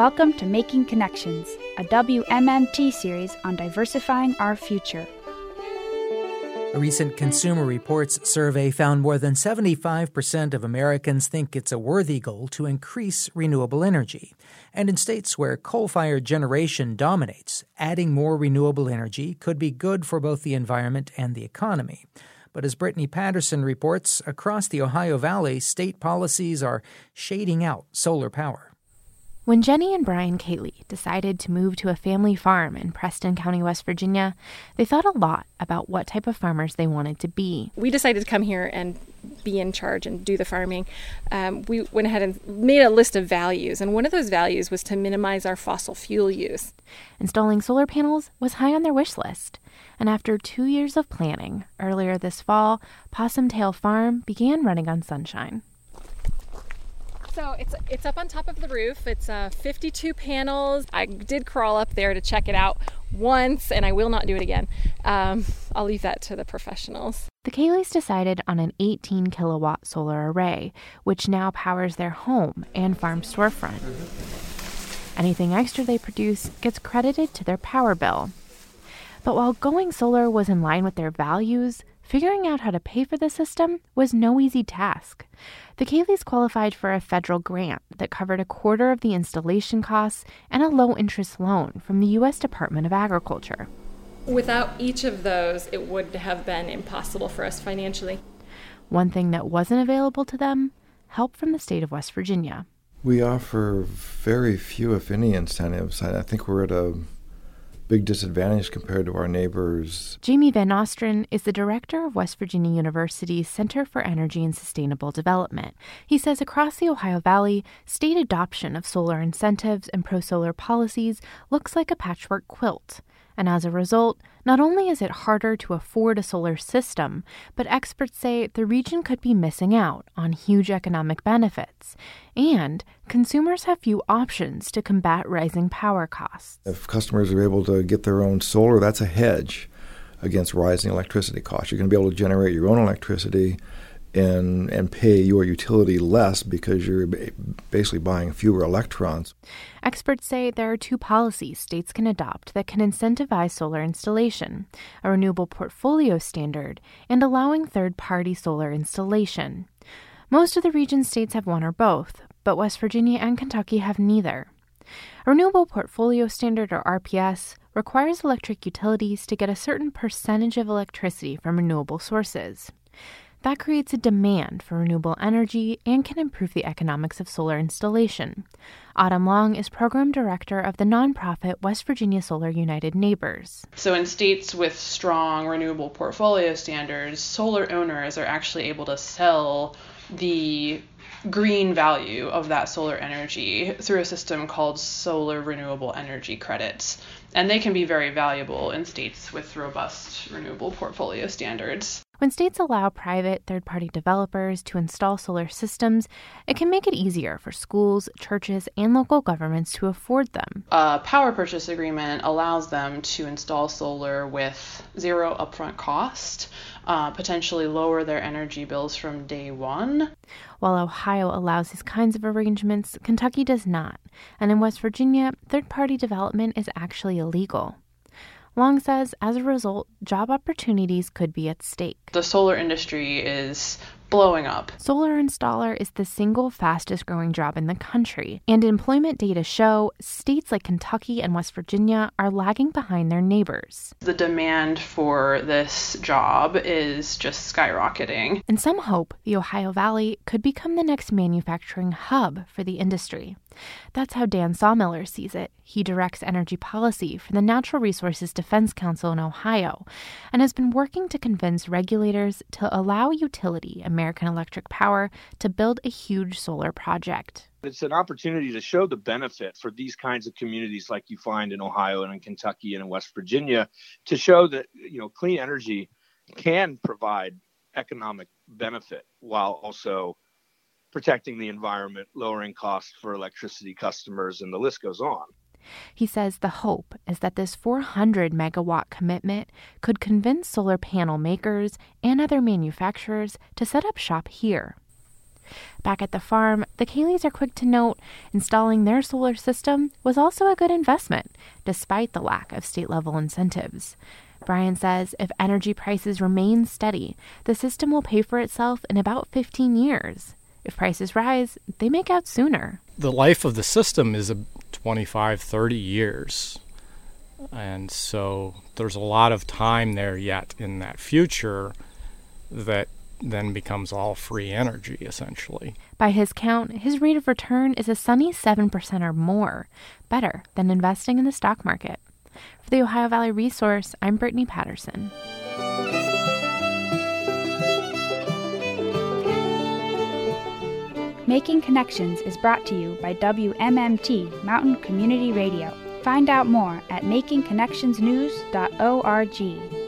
Welcome to Making Connections, a WMMT series on diversifying our future. A recent Consumer Reports survey found more than 75% of Americans think it's a worthy goal to increase renewable energy. And in states where coal fired generation dominates, adding more renewable energy could be good for both the environment and the economy. But as Brittany Patterson reports, across the Ohio Valley, state policies are shading out solar power. When Jenny and Brian Cayley decided to move to a family farm in Preston County, West Virginia, they thought a lot about what type of farmers they wanted to be. We decided to come here and be in charge and do the farming. Um, we went ahead and made a list of values, and one of those values was to minimize our fossil fuel use. Installing solar panels was high on their wish list. And after two years of planning, earlier this fall, Possum Tail Farm began running on sunshine. So it's it's up on top of the roof. It's uh, 52 panels. I did crawl up there to check it out once, and I will not do it again. Um, I'll leave that to the professionals. The Cayleys decided on an 18 kilowatt solar array, which now powers their home and farm storefront. Anything extra they produce gets credited to their power bill. But while going solar was in line with their values, Figuring out how to pay for the system was no easy task. The Cayleys qualified for a federal grant that covered a quarter of the installation costs and a low interest loan from the U.S. Department of Agriculture. Without each of those, it would have been impossible for us financially. One thing that wasn't available to them help from the state of West Virginia. We offer very few, if any, incentives. I think we're at a big disadvantage compared to our neighbors. Jamie Van Nostrand is the director of West Virginia University's Center for Energy and Sustainable Development. He says across the Ohio Valley, state adoption of solar incentives and pro solar policies looks like a patchwork quilt. And as a result, not only is it harder to afford a solar system, but experts say the region could be missing out on huge economic benefits. And consumers have few options to combat rising power costs. If customers are able to get their own solar, that's a hedge against rising electricity costs. You're going to be able to generate your own electricity and and pay your utility less because you're basically buying fewer electrons. Experts say there are two policies states can adopt that can incentivize solar installation: a renewable portfolio standard and allowing third-party solar installation. Most of the region states have one or both, but West Virginia and Kentucky have neither. A renewable portfolio standard or RPS requires electric utilities to get a certain percentage of electricity from renewable sources. That creates a demand for renewable energy and can improve the economics of solar installation. Autumn Long is program director of the nonprofit West Virginia Solar United Neighbors. So, in states with strong renewable portfolio standards, solar owners are actually able to sell the green value of that solar energy through a system called solar renewable energy credits. And they can be very valuable in states with robust renewable portfolio standards. When states allow private third party developers to install solar systems, it can make it easier for schools, churches, and local governments to afford them. A power purchase agreement allows them to install solar with zero upfront cost, uh, potentially lower their energy bills from day one. While Ohio allows these kinds of arrangements, Kentucky does not. And in West Virginia, third party development is actually illegal. Long says as a result, job opportunities could be at stake. The solar industry is blowing up. Solar installer is the single fastest growing job in the country, and employment data show states like Kentucky and West Virginia are lagging behind their neighbors. The demand for this job is just skyrocketing. And some hope the Ohio Valley could become the next manufacturing hub for the industry. That's how Dan Sawmiller sees it. He directs energy policy for the Natural Resources Defense Council in Ohio and has been working to convince regulators to allow utility American Electric Power to build a huge solar project. It's an opportunity to show the benefit for these kinds of communities like you find in Ohio and in Kentucky and in West Virginia to show that you know clean energy can provide economic benefit while also protecting the environment, lowering costs for electricity customers, and the list goes on. He says the hope is that this 400 megawatt commitment could convince solar panel makers and other manufacturers to set up shop here. Back at the farm, the Cayleys are quick to note installing their solar system was also a good investment, despite the lack of state level incentives. Brian says if energy prices remain steady, the system will pay for itself in about 15 years. If prices rise, they make out sooner. The life of the system is 25, 30 years. And so there's a lot of time there yet in that future that then becomes all free energy, essentially. By his count, his rate of return is a sunny 7% or more, better than investing in the stock market. For the Ohio Valley Resource, I'm Brittany Patterson. Making Connections is brought to you by WMMT Mountain Community Radio. Find out more at makingconnectionsnews.org.